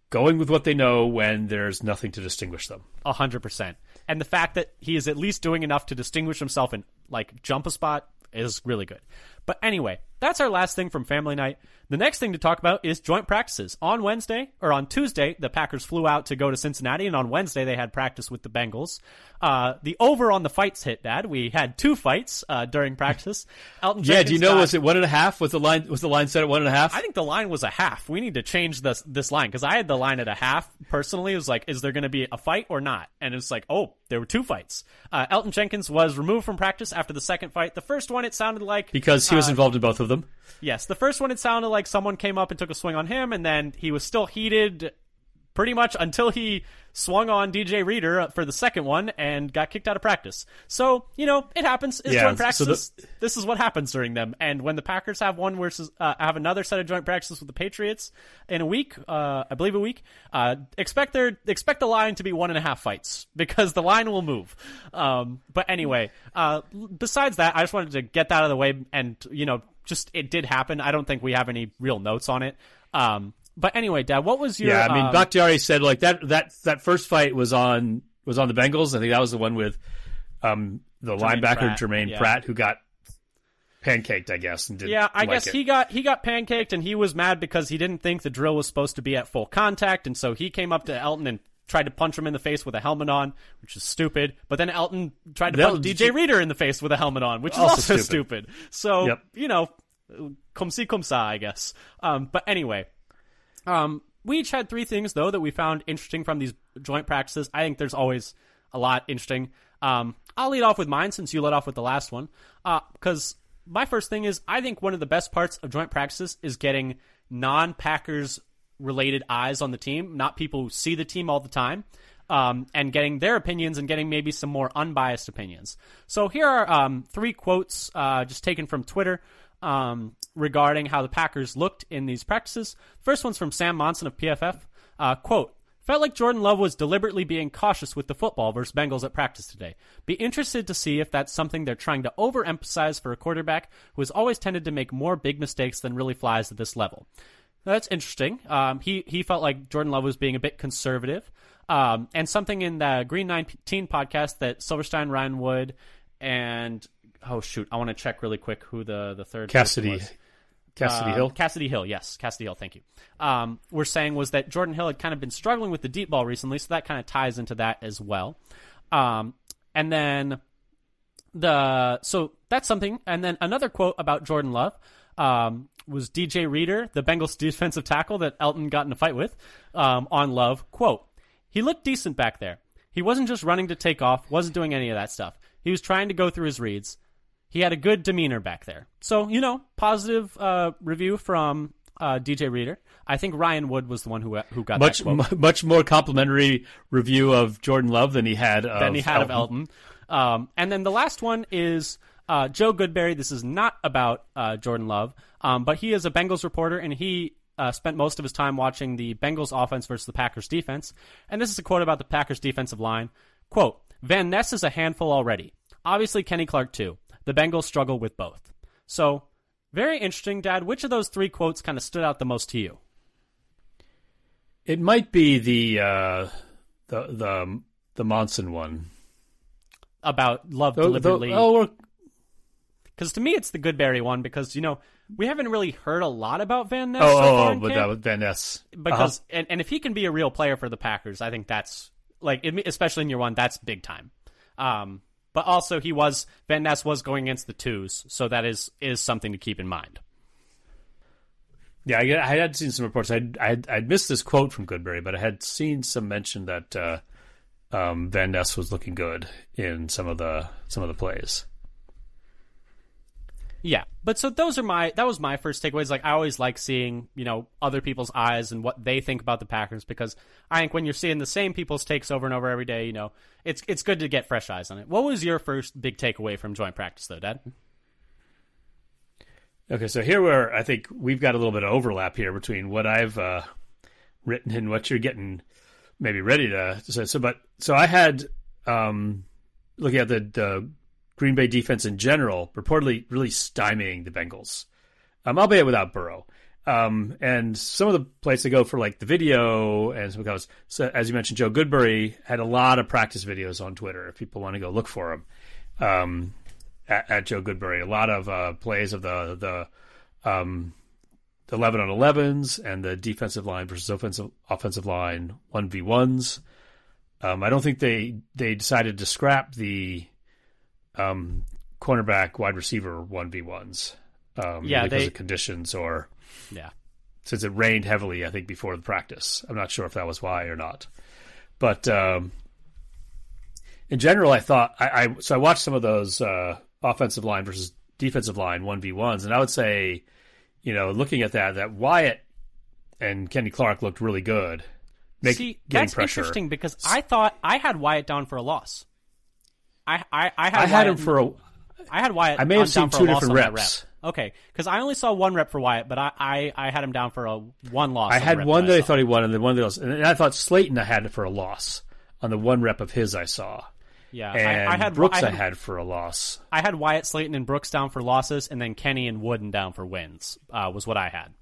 going with what they know when there's nothing to distinguish them. A hundred percent. And the fact that he is at least doing enough to distinguish himself and like jump a spot is really good. But anyway, that's our last thing from family night. The next thing to talk about is joint practices. On Wednesday or on Tuesday, the Packers flew out to go to Cincinnati, and on Wednesday they had practice with the Bengals. Uh, the over on the fights hit, Dad. We had two fights uh, during practice. Elgton Jenkins. Yeah, do you know got- was it one and a half? Was the line was the line set at one and a half? I think the line was a half. We need to change this this line because I had the line at a half personally. It was like, is there going to be a fight or not? And it's like, oh, there were two fights. Uh, Elgton Jenkins was removed from practice after the second fight. The first one, it sounded like because he was uh, involved in both of them. yes, the first one it sounded like someone came up and took a swing on him, and then he was still heated pretty much until he swung on DJ Reader for the second one and got kicked out of practice. So, you know, it happens. It's Yeah, joint so practices. this is what happens during them. And when the Packers have one versus uh, have another set of joint practices with the Patriots in a week, uh, I believe a week, uh, expect their expect the line to be one and a half fights because the line will move. Um, but anyway, uh, besides that, I just wanted to get that out of the way and you know, just it did happen. I don't think we have any real notes on it. Um, but anyway, Dad, what was your? Yeah, I mean, um, Bakhtiari said like that that that first fight was on was on the Bengals. I think that was the one with um, the linebacker Pratt, Germaine yeah. Pratt who got pancaked, I guess. And didn't Yeah, I like guess it. he got he got pancaked and he was mad because he didn't think the drill was supposed to be at full contact, and so he came up to Elgton and tried to punch him in the face with a helmet on, which is stupid. But then Elgton tried to That punch DJ Reader in the face with a helmet on, which is Also also, stupid. stupid. So Yep. you know, cum si cum sa, I guess. Um, but anyway, um, we each had three things though that we found interesting from these joint practices. I think there's always a lot interesting. Um, I'll lead off with mine since you led off with the last one. Because my first thing is I think one of the best parts of joint practices is getting non-Packers related eyes on the team, not people who see the team all the time. um, and getting their opinions and getting maybe some more unbiased opinions. So here are um, three quotes uh, just taken from Twitter um, regarding how the Packers looked in these practices. First one's from Sam Monson of PFF. Uh, quote, Felt like Jordan Love was deliberately being cautious with the football versus Bengals at practice today. Be interested to see if that's something they're trying to overemphasize for a quarterback who has always tended to make more big mistakes than really flies at this level. That's interesting. Um, he he felt like Jordan Love was being a bit conservative, um, and something in the Green Nineteen podcast that Silverstein, Ryan Wood, and oh shoot, I want to check really quick who the the third Cassidy. Cassidy Uh, Hill. Kassidy Hill, yes, Kassidy Hill. Thank you. Um, we're saying was that Jordan Hill had kind of been struggling with the deep ball recently, so that kind of ties into that as well. Um, and then the so that's something. And then another quote about Jordan Love um, was DJ Reader, the Bengals defensive tackle that Elgton got in a fight with, um, on Love. Quote: He looked decent back there. He wasn't just running to take off, wasn't doing any of that stuff. He was trying to go through his reads. He had a good demeanor back there. So, you know, positive uh, review from uh, DJ Reader. I think Ryan Wood was the one who who got much that quote mu- much more complimentary review of Jordan Love than he had of than he had of Elgton. Um, and then the last one is uh, Joe Goodberry. This is not about uh, Jordan Love, um, but he is a Bengals reporter, and he uh, spent most of his time watching the Bengals offense versus the Packers defense. And this is a quote about the Packers defensive line. Quote, Van Ness is a handful already. Obviously, Kenny Clark too. The Bengals struggle with both. So, very interesting, Dad. Which of those three quotes kind of stood out the most to you? It might be the uh, the the the Monson one. About Love The- the- deliberately. oh, Because to me, it's the Goodberry one because, you know, we haven't really heard a lot about Van Ness oh, so oh, oh, but that was Van Ness. because Uh-huh. and, and if he can be a real player for the Packers, I think that's like especially in year one, that's big time. Um, but also he was Van Ness was going against the twos, so that is is something to keep in mind. Yeah, I, I had seen some reports. I'd, I'd I'd missed this quote from Goodberry, but I had seen some mention that uh, um, Van Ness was looking good in some of the some of the plays. Yeah, but so those are my that was my first takeaways. Like I always like seeing you know other people's eyes and what they think about the Packers because I think when you're seeing the same people's takes over and over every day, you know it's it's good to get fresh eyes on it. What was your first big takeaway from joint practice though, Dad? Okay, so here where I think we've got a little bit of overlap here between what I've uh, written and what you're getting maybe ready to, to say. So, but so I had um, looking at the, the Green Bay defense in general, reportedly really stymieing the Bengals, um, albeit without Burrow. Um, and some of the plays to go for like the video and some. So as you mentioned, Joe Goodberry had a lot of practice videos on Twitter. If people want to go look for them, um, at, at Joe Goodberry, a lot of uh, plays of the the um, the eleven on elevens and the defensive line versus offensive offensive line one v ones. Um, I don't think they they decided to scrap the um, cornerback wide receiver one v ones. Um, Yeah, because they- of conditions or Yeah, since it rained heavily, I think before the practice. I'm not sure if that was why or not, but um, in general, I thought I, I so I watched some of those uh, offensive line versus defensive line one v ones, and I would say, you know, looking at that, that Wyatt and Kenny Clark looked really good. Make, See, that's pressure. interesting because I thought I had Wyatt down for a loss. I I, I had I had him for a I had Wyatt. I may have seen two different reps. Rep. Okay, because I only saw one rep for Wyatt, but I I, I had him down for a one loss. I had one that I saw. thought he won, and then one that else, and I thought Slaton I had for a loss on the one rep of his I saw, Yeah, and I, I had Brooks I I had, had for a loss. I had Wyatt, Slaton, and Brooks down for losses, and then Kenny and Wooden down for wins. Uh, was what I had.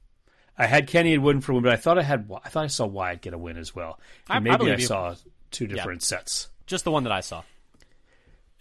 I had Kenny and Wooden for win, but I thought I had I thought I saw Wyatt get a win as well. I- I maybe I, saw two different sets. Just the one that I saw.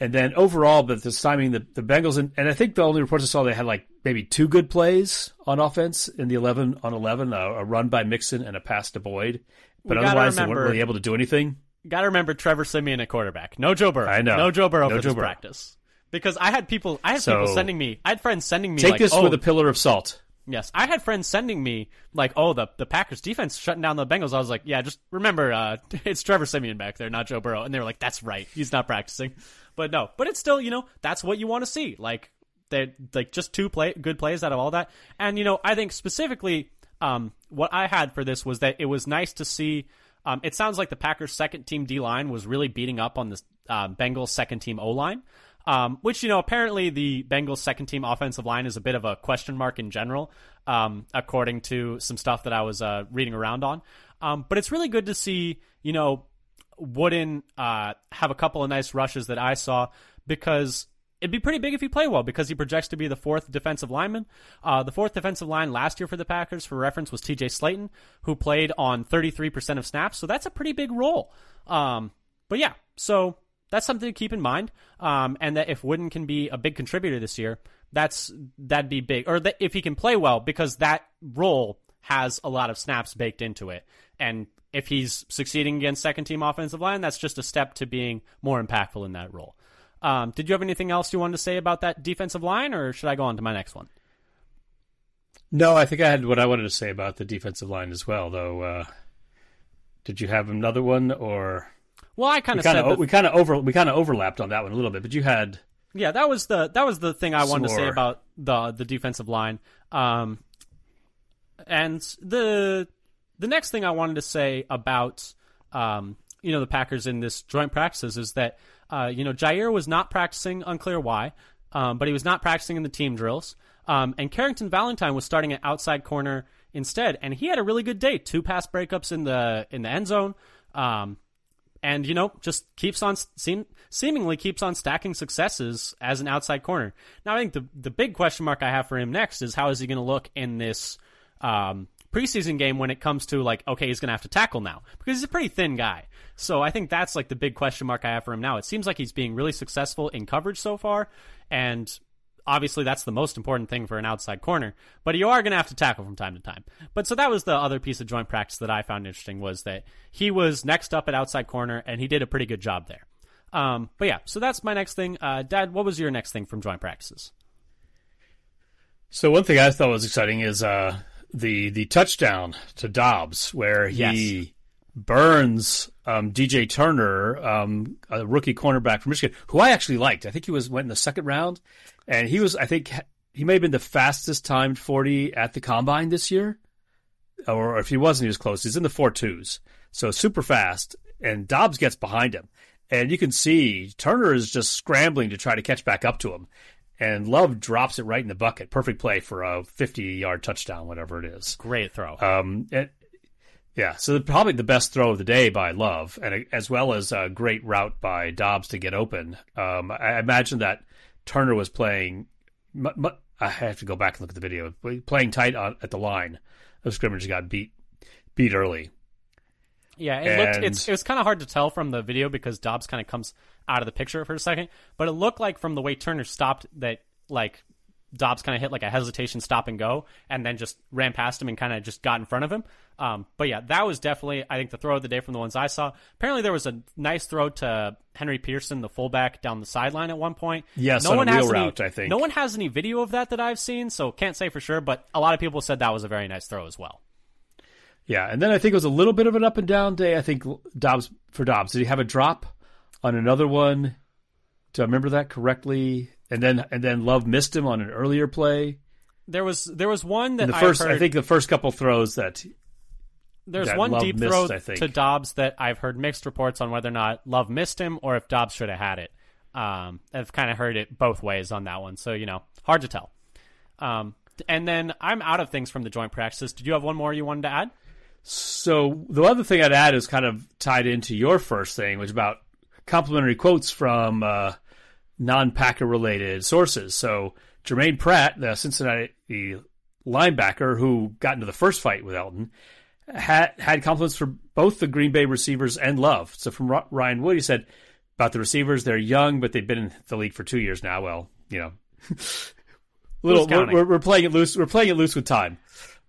And then overall, but this timing, the, the Bengals, and, and I think the only reports I saw, they had like maybe two good plays on offense in the 11 on 11, a, a run by Mixon and a pass to Boyd. But We otherwise, they weren't really able to do anything. Got to remember Trevor Siemian at quarterback. No Joe Burrow. I know. No Joe Burrow No for Joe this Burrow. practice. Because I had people, I had So- people sending me. I had friends sending me Take like, this oh, with a pillar of salt. Yes, I had friends sending me like, "Oh, the the Packers defense shutting down the Bengals." I was like, "Yeah, just remember, uh, it's Trevor Siemian back there, not Joe Burrow." And they were like, "That's right, he's not practicing." But no, but it's still, you know, that's what you want to see. Like they like just two play good plays out of all that. And you know, I think specifically, um, what I had for this was that it was nice to see Um, it sounds like the Packers' second team D line was really beating up on the uh, Bengals' second team O line. Um, which you know apparently the Bengals second team offensive line is a bit of a question mark in general, um, according to some stuff that I was uh, reading around on. Um, but it's really good to see you know Wooden uh, have a couple of nice rushes that I saw because it'd be pretty big if he play well because he projects to be the fourth defensive lineman. Uh, the fourth defensive line last year for the Packers, for reference, was T.J. Slaton, who played on 33% of snaps. So that's a pretty big role. Um, but yeah, so that's something to keep in mind. Um, and that if Wooden can be a big contributor this year, that's that'd be big. Or that if he can play well, because that role has a lot of snaps baked into it. And if he's succeeding against second team offensive line, that's just a step to being more impactful in that role. Um, did you have anything else you wanted to say about that defensive line, or should I go on to my next one? No, I think I had what I wanted to say about the defensive line as well. Though, uh, did you have another one, or well, I kind of said the- we kind of over we kind of overlapped on that one a little bit, but you had Yeah, that was the that was the thing I wanted to say about the the defensive line. Um, and the the next thing I wanted to say about um, you know the Packers in this joint practices is that uh, you know Jaire was not practicing, unclear why, um, but he was not practicing in the team drills. Um, and Carrington Valentine was starting at outside corner instead, and he had a really good day. Two pass breakups in the in the end zone. Um, and you know just keeps on seem, seemingly keeps on stacking successes as an outside corner. Now I think the the big question mark I have for him next is how is he going to look in this um, preseason game when it comes to like okay he's going to have to tackle now because he's a pretty thin guy. So I think that's like the big question mark I have for him now. It seems like he's being really successful in coverage so far, and obviously that's the most important thing for an outside corner but you are going to have to tackle from time to time. But so that was the other piece of joint practice that i found interesting was that he was next up at outside corner and he did a pretty good job there. Um, but yeah so that's my next thing. Uh, dad what was your next thing from joint practices? So one thing I thought was exciting is uh, the the touchdown to Doubs, where he Yes. Burns um, DJ Turner, um, a rookie cornerback from Michigan, who I actually liked. I think he was went in the second round, and he was I think he may have been the fastest timed forty at the combine this year, or if he wasn't, he was close. He's in the four twos, so super fast, and Doubs gets behind him. And you can see Turner is just scrambling to try to catch back up to him and Love drops it right in the bucket. Perfect play for a 50 yard touchdown, whatever it is. great throw Um, it, yeah, so probably the best throw of the day by Love, and as well as a great route by Doubs to get open. Um, I imagine that Turner was playing. I have to go back and look at the video. Playing tight on, at the line of scrimmage, got beat beat early. Yeah, it looked it's it was kind of hard to tell from the video because Doubs kind of comes out of the picture for a second, but it looked like from the way Turner stopped that like Doubs kind of hit like a hesitation stop and go, and then just ran past him and kind of just got in front of him. Um, but yeah, that was definitely I think the throw of the day from the ones I saw. Apparently, there was a nice throw to Henry Pearson, the fullback, down the sideline at one point. Yes, no on one wheel has any, route, I think. No one has any video of that that I've seen, so can't say for sure. But a lot of people said that was a very nice throw as well. Yeah, and then I think it was a little bit of an up and down day. I think Doubs for Doubs. Did he have a drop on another one? Do I remember that correctly? And then and then Love missed him on an earlier play. There was there was one that the I first, heard, I think the first couple throws that There's one Love deep missed, throw to Doubs that I've heard mixed reports on whether or not Love missed him or if Doubs should have had it. Um, I've kind of heard it both ways on that one, so you know, hard to tell. Um, and then I'm out of things from the joint practices. Did you have one more you wanted to add? So the other thing I'd add is kind of tied into your first thing, which is about complimentary quotes from uh, non-Packer related sources. So Germaine Pratt, the Cincinnati linebacker who got into the first fight with Elgton, had had compliments for both the Green Bay receivers and Love. So from Ryan Wood, he said about the receivers, they're young, but they've been in the league for two years now. Well, you know, little we're, we're playing it loose. We're playing it loose with time.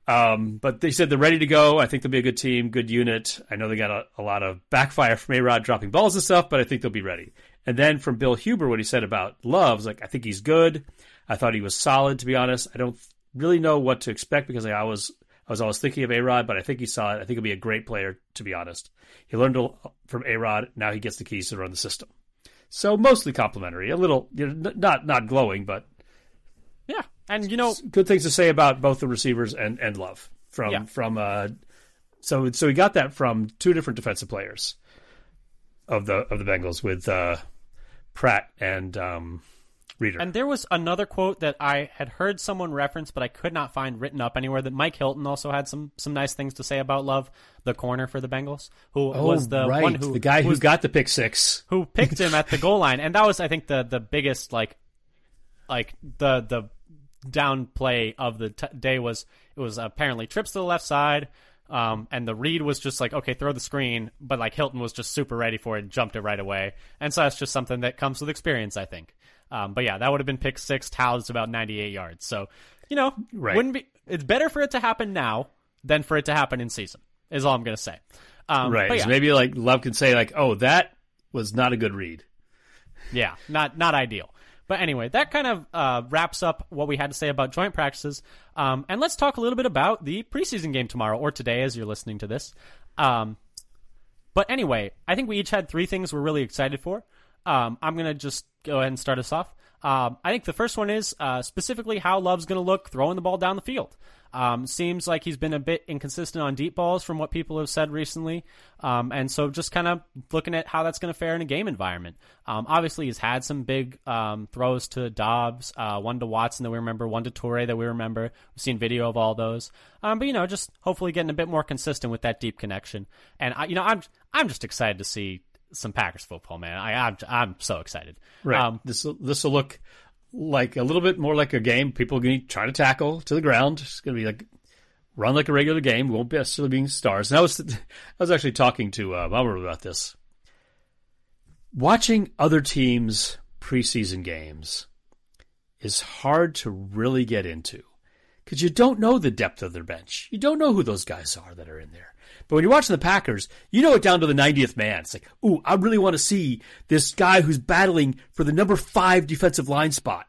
Um, but they said they're ready to go. I think they'll be a good team, good unit. I know they got a, a lot of backfire from A Rod dropping balls and stuff, but I think they'll be ready. And then from Bill Huber, what he said about Love's like, I think he's good. I thought he was solid, to be honest. I don't really know what to expect because I always, I was always thinking of A Rod, but I think he saw it. I think he'll be a great player, to be honest. He learned a- from A Rod. Now he gets the keys to run the system. So mostly complimentary, a little, you know, not, not glowing, but Yeah, and you know, good things to say about both the receivers and, and Love from Yeah. from uh, So so he got that from two different defensive players of the of the Bengals with uh, Pratt and um, Reader. And there was another quote that I had heard someone reference, but I could not find written up anywhere. That Mike Hilton also had some some nice things to say about Love, the corner for the Bengals, who oh, was the right. one who the guy who was- got the pick six. who picked him at the goal line, and that was, I think, the the biggest like, like the the down play of the t- day was it was apparently trips to the left side, um, and the read was just like okay, throw the screen, but like Hilton was just super ready for it, and jumped it right away, and so that's just something that comes with experience, I think. Um, but yeah, that would have been pick six. Tow's about ninety eight yards, so you know, Right. wouldn't be. It's better for it to happen now than for it to happen in season. Is all I'm gonna say. Um, Right. Yeah, So maybe like Love can say like, "Oh, that was not a good read." Yeah, not not ideal. But anyway, that kind of uh, wraps up what we had to say about joint practices. Um, and let's talk a little bit about the preseason game tomorrow or today, as you're listening to this. Um, but anyway, I think we each had three things we're really excited for. Um, I'm gonna just go ahead and start us off. Um, I think the first one is uh, specifically how Love's going to look throwing the ball down the field. Um, seems like he's been a bit inconsistent on deep balls from what people have said recently. Um, and so just kind of looking at how that's going to fare in a game environment. Um, obviously, he's had some big um, throws to Doubs, uh, one to Watson that we remember, one to Toure that we remember. We've seen video of all those. Um, but, you know, just hopefully getting a bit more consistent with that deep connection. And, I, you know, I'm, I'm just excited to see some Packers football, man. I, I'm, I'm so excited. Right. Um, this this will look like a little bit more like a game. People are going to try to tackle to the ground. It's going to be like run like a regular game. Won't be necessarily being stars. And I was I was actually talking to uh, Bummer about this. Watching other teams' preseason games is hard to really get into because you don't know the depth of their bench. You don't know who those guys are that are in there. But when you're watching the Packers, you know it down to the 90th man. It's like, ooh, I really want to see this guy who's battling for the number five defensive line spot.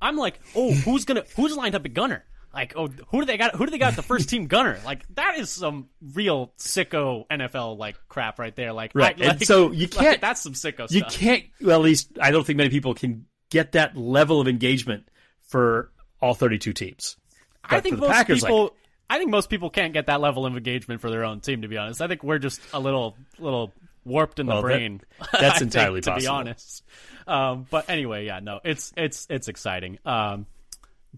I'm like, oh, who's gonna who's lined up at gunner? Like, oh, who do they got? Who do they got the first team gunner? Like, that is some real sicko NFL like crap right there. Like, Right, I, and so you can't- that's some sicko stuff. You stuff. can't, well, at least I don't think many people can get that level of engagement for all 32 teams. I think most Packers, like- people. I think most people can't get that level of engagement for their own team. To be honest, I think we're just a little little warped in the Well, that- brain. that's I think, entirely to be honest. Um, but anyway, yeah, no, it's it's it's exciting. Um,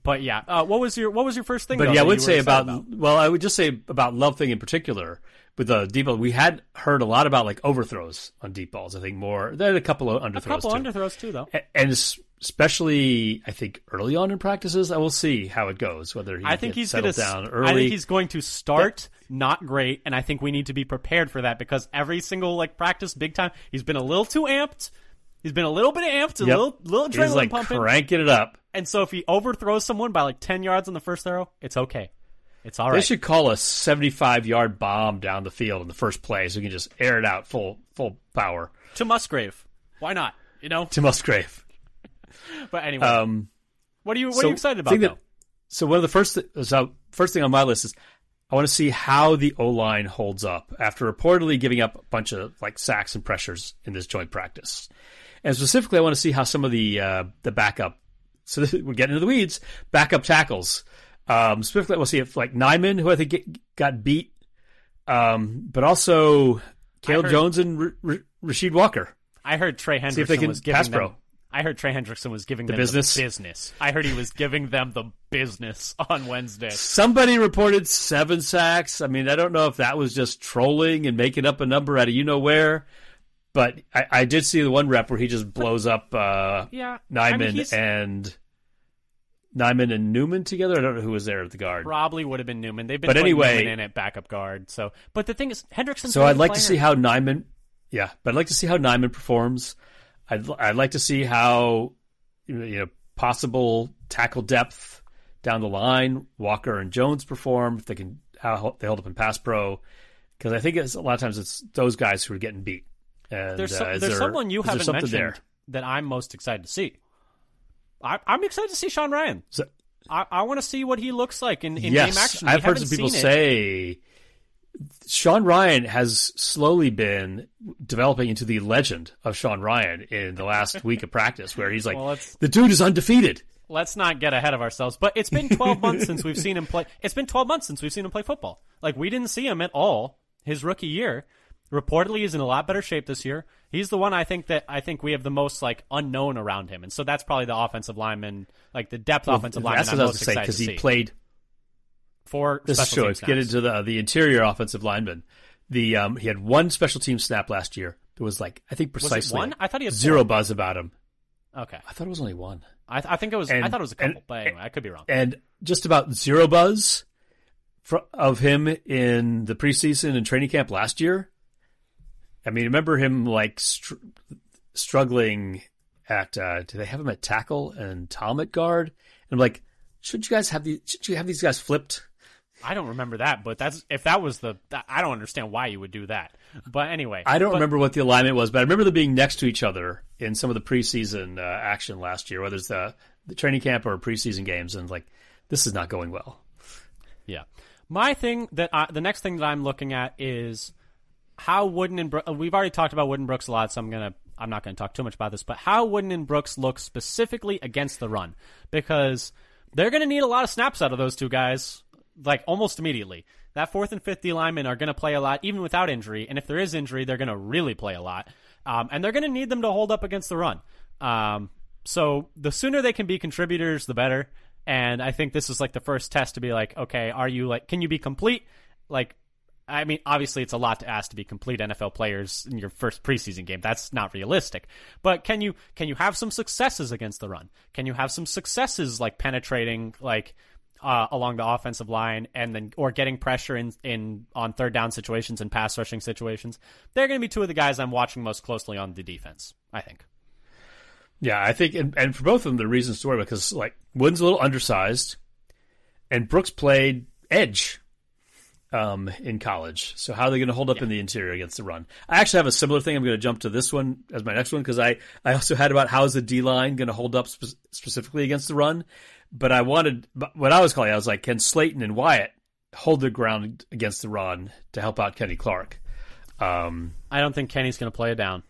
but yeah, uh, what was your what was your first thing? But though, yeah, I would say excited about, well, I would just say about love thing in particular with the deep ball. We had heard a lot about like overthrows on deep balls. I think more. There had a couple of underthrows a couple too. underthrows too, though. And es- especially I think early on in practices, I will see how it goes. Whether he I think he's going to. down early. I think he's going to start not great, and I think we need to be prepared for that because every single like practice, big time, he's been a little too amped. He's been a little bit amped, a Yep. little little he's adrenaline like pumping, cranking it up. and so if he overthrows someone by like ten yards on the first throw, it's okay. It's all right. They should call a 75 yard bomb down the field in the first play so we can just air it out full full power to Musgrave, why not? You know. to Musgrave. But anyway, Um, what are you what so are you excited about? Though? that- so one of the first so first thing on my list is I want to see how the O line holds up after reportedly giving up a bunch of like sacks and pressures in this joint practice, and specifically I want to see how some of the uh, the backup. So this, we're getting into the weeds. Backup tackles. Um, specifically, we'll see if like Nijman, who I think get, got beat, um, but also Caleb Jones and R- R- Rasheed Walker. I heard Trey Hendrickson if they can was giving pass pro. I heard Trey Hendrickson was giving them business? the business. I heard he was giving them the business on Wednesday. Somebody reported seven sacks. I mean, I don't know if that was just trolling and making up a number out of you know where, but I, I did see the one rep where he just blows up uh, Yeah, I Nijman mean, and Nijman and Newman together. I don't know who was there at the guard. Probably would have been Newman. They've been But anyway- Newman in at backup guard. So, but the thing is, Hendrickson's So I'd like to see how Nijman, yeah, but I'd like to see how Nijman performs. I'd I'd like to see how you know possible tackle depth down the line. Walker and Jones perform if they can how they hold up in pass pro because I think it's, a lot of times it's those guys who are getting beat. And There's, uh, so, there's there- someone you haven't mentioned there? that I'm most excited to see. I, I'm excited to see Sean Rhyan. So, I, I want to see what he looks like in, in yes, game action. We I've heard some people say Sean Rhyan has slowly been developing into the legend of Sean Rhyan in the last week of practice, where he's like, Well, the dude is undefeated. let's not get ahead of ourselves. But it's been 12 months since we've seen him play. It's been 12 months since we've seen him play football. Like we didn't see him at all his rookie year. Reportedly, he's in a lot better shape this year. He's the one I think that I think we have the most like unknown around him, and so that's probably the offensive lineman, like the depth offensive lineman. That's what I'm I was say because he see. played. For This special true. team Let's get into the the interior offensive lineman. The um, he had one special team snap last year. It was like I think precisely one? I thought he had zero four. buzz about him. Okay, I thought it was only one. I, I think it was. I thought it was a and- couple, but anyway, I could be wrong. and just about zero buzz fr- of him in the preseason and training camp last year. I mean, remember him like str- struggling at? Uh, do they have him at tackle and Tom at guard? And I'm like, should you guys have these? Should you have these guys flipped? I don't remember that, but that's if that was the. I don't understand why you would do that. But anyway, I don't but- remember what the alignment was, but I remember them being next to each other in some of the preseason uh, action last year, whether it's the, the training camp or preseason games, and like this is not going well. Yeah. My thing that I, the next thing that I'm looking at is how Wooden and Bro- we've already talked about Wooden Brooks a lot, so I'm gonna I'm not gonna talk too much about this, but how Wooden and Brooks look specifically against the run because they're gonna need a lot of snaps out of those two guys like almost immediately. That fourth and fifth D linemen are gonna play a lot even without injury, and if there is injury, they're gonna really play a lot, um, and they're gonna need them to hold up against the run. Um, so the sooner they can be contributors, the better. And I think this is like the first test to be like, okay, are you like, can you be complete? Like, I mean, obviously it's a lot to ask to be complete NFL players in your first preseason game. That's not realistic. But can you can you have some successes against the run? Can you have some successes like penetrating like uh, along the offensive line and then or getting pressure in in on third down situations and pass rushing situations? They're going to be two of the guys I'm watching most closely on the defense. I think. Yeah, I think, and, and for both of them, the reasons to worry because like Wooden's a little undersized, and Brooks played edge um, in college. So how are they going to hold up in the interior against the run? I actually have a similar thing. I'm going to jump to this one as my next one because I I also had about how is the D line going to hold up spe- specifically against the run, but I wanted but what I was calling I was like, can Slaton and Wyatt hold their ground against the run to help out Kenny Clark? Um, I don't think Kenny's going to play it down.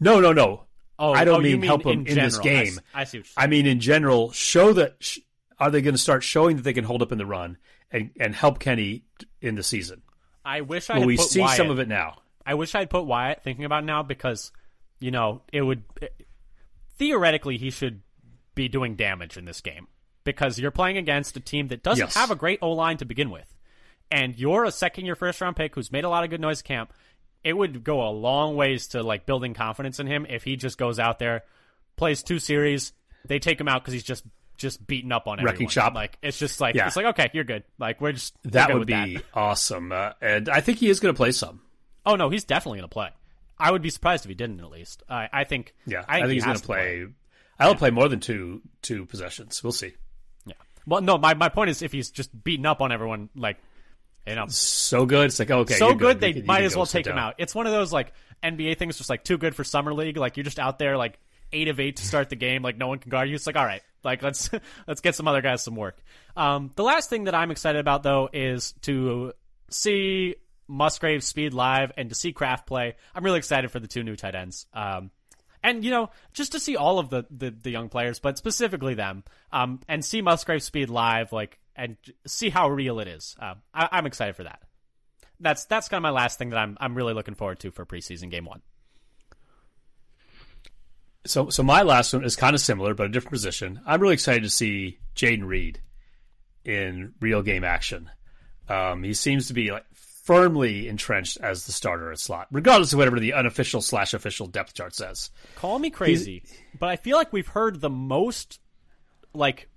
no, no, no. Oh, I don't oh, you mean help him in, in this general. I game. see what you're I mean, in general, show that sh- are they going to start showing that they can hold up in the run and, and help Kenny in the season? I wish I had we put see Wyatt. some of it now? I wish I'd put Wyatt thinking about it now because, you know, it would theoretically he should be doing damage in this game because you're playing against a team that doesn't Yes. have a great O line to begin with, and you're a second year first round pick who's made a lot of good noise camp. It would go a long ways to like building confidence in him if he just goes out there, plays two series, they take him out because he's just just beating up on Wrecking everyone. shop. Like it's just like Yeah. it's like okay, you're good. Like we're just we're That would be that. awesome. Uh, and I think he is going to play some. Oh no, he's definitely going to play. I would be surprised if he didn't. At least I, I think. Yeah, I think, he he's going to play. I'll play more than two two possessions. We'll see. Yeah. Well, no, my, my point is if he's just beating up on everyone, like you know, So good. It's like okay, so good, You they can- might as well take him out. It's one of those like NBA things, just like too good for summer league. Like you're just out there like eight of eight to start the game, like no one can guard you. It's like all right, like let's let's get some other guys some work. Um, the last thing that I'm excited about though is to see Musgrave speed live and to see Kraft play. I'm really excited for the two new tight ends. Um, and you know, just to see all of the, the, the young players, but specifically them, um, and see Musgrave speed live, like, and see how real it is. Um, I, I'm excited for that. That's that's kind of my last thing that I'm I'm really looking forward to for preseason game one. So, so my last one is kind of similar, but a different position. I'm really excited to see Jayden Reed in real game action. Um, he seems to be like firmly entrenched as the starter at slot, regardless of whatever the unofficial slash official depth chart says. Call me crazy, but I feel like we've heard the most, like,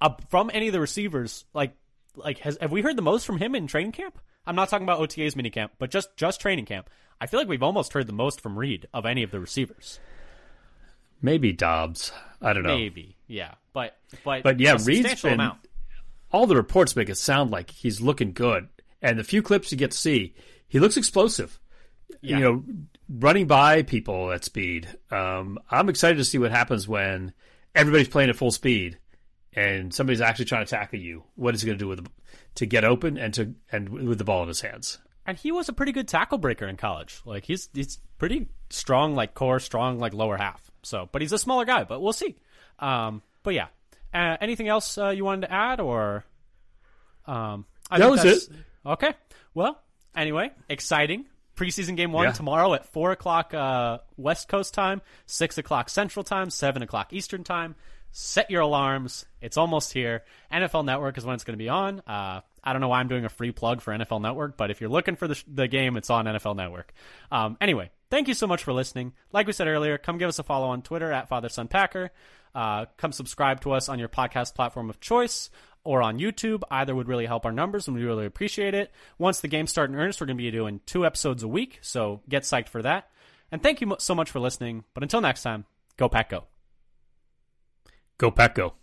uh, from any of the receivers. Like, like has have we heard the most from him in training camp? I'm not talking about OTA's minicamp, but just just training camp. I feel like we've almost heard the most from Reed of any of the receivers. Maybe Doubs. I don't know. Maybe, yeah, but but But yeah, a Reed's been amount. all the reports make it sound like he's looking good, and the few clips you get to see, he looks explosive. Yeah. You know, running by people at speed. Um, I'm excited to see what happens when everybody's playing at full speed and somebody's actually trying to tackle you. What is he going to do with the, to get open and to and with the ball in his hands? And he was a pretty good tackle breaker in college. Like he's he's pretty strong, like core, strong, like lower half. So, but he's a smaller guy. But we'll see. Um, but yeah, uh, anything else uh, you wanted to add, or um, I That think was that's- it. Okay. Well, anyway, exciting preseason game one Yeah. tomorrow at four o'clock uh, West Coast time, six o'clock Central time, seven o'clock Eastern time. Set your alarms. It's almost here. NFL Network is when it's going to be on. Uh, I don't know why I'm doing a free plug for NFL Network, but if you're looking for the, sh- the game, it's on NFL Network. Um, anyway, thank you so much for listening. Like we said earlier, come give us a follow on Twitter at father FatherSonPacker. Uh, come subscribe to us on your podcast platform of choice or on YouTube. Either would really help our numbers, and we really appreciate it. Once the games start in earnest, we're going to be doing two episodes a week, so get psyched for that. And thank you so much for listening. But until next time, go Pack Go. Go Pack Go.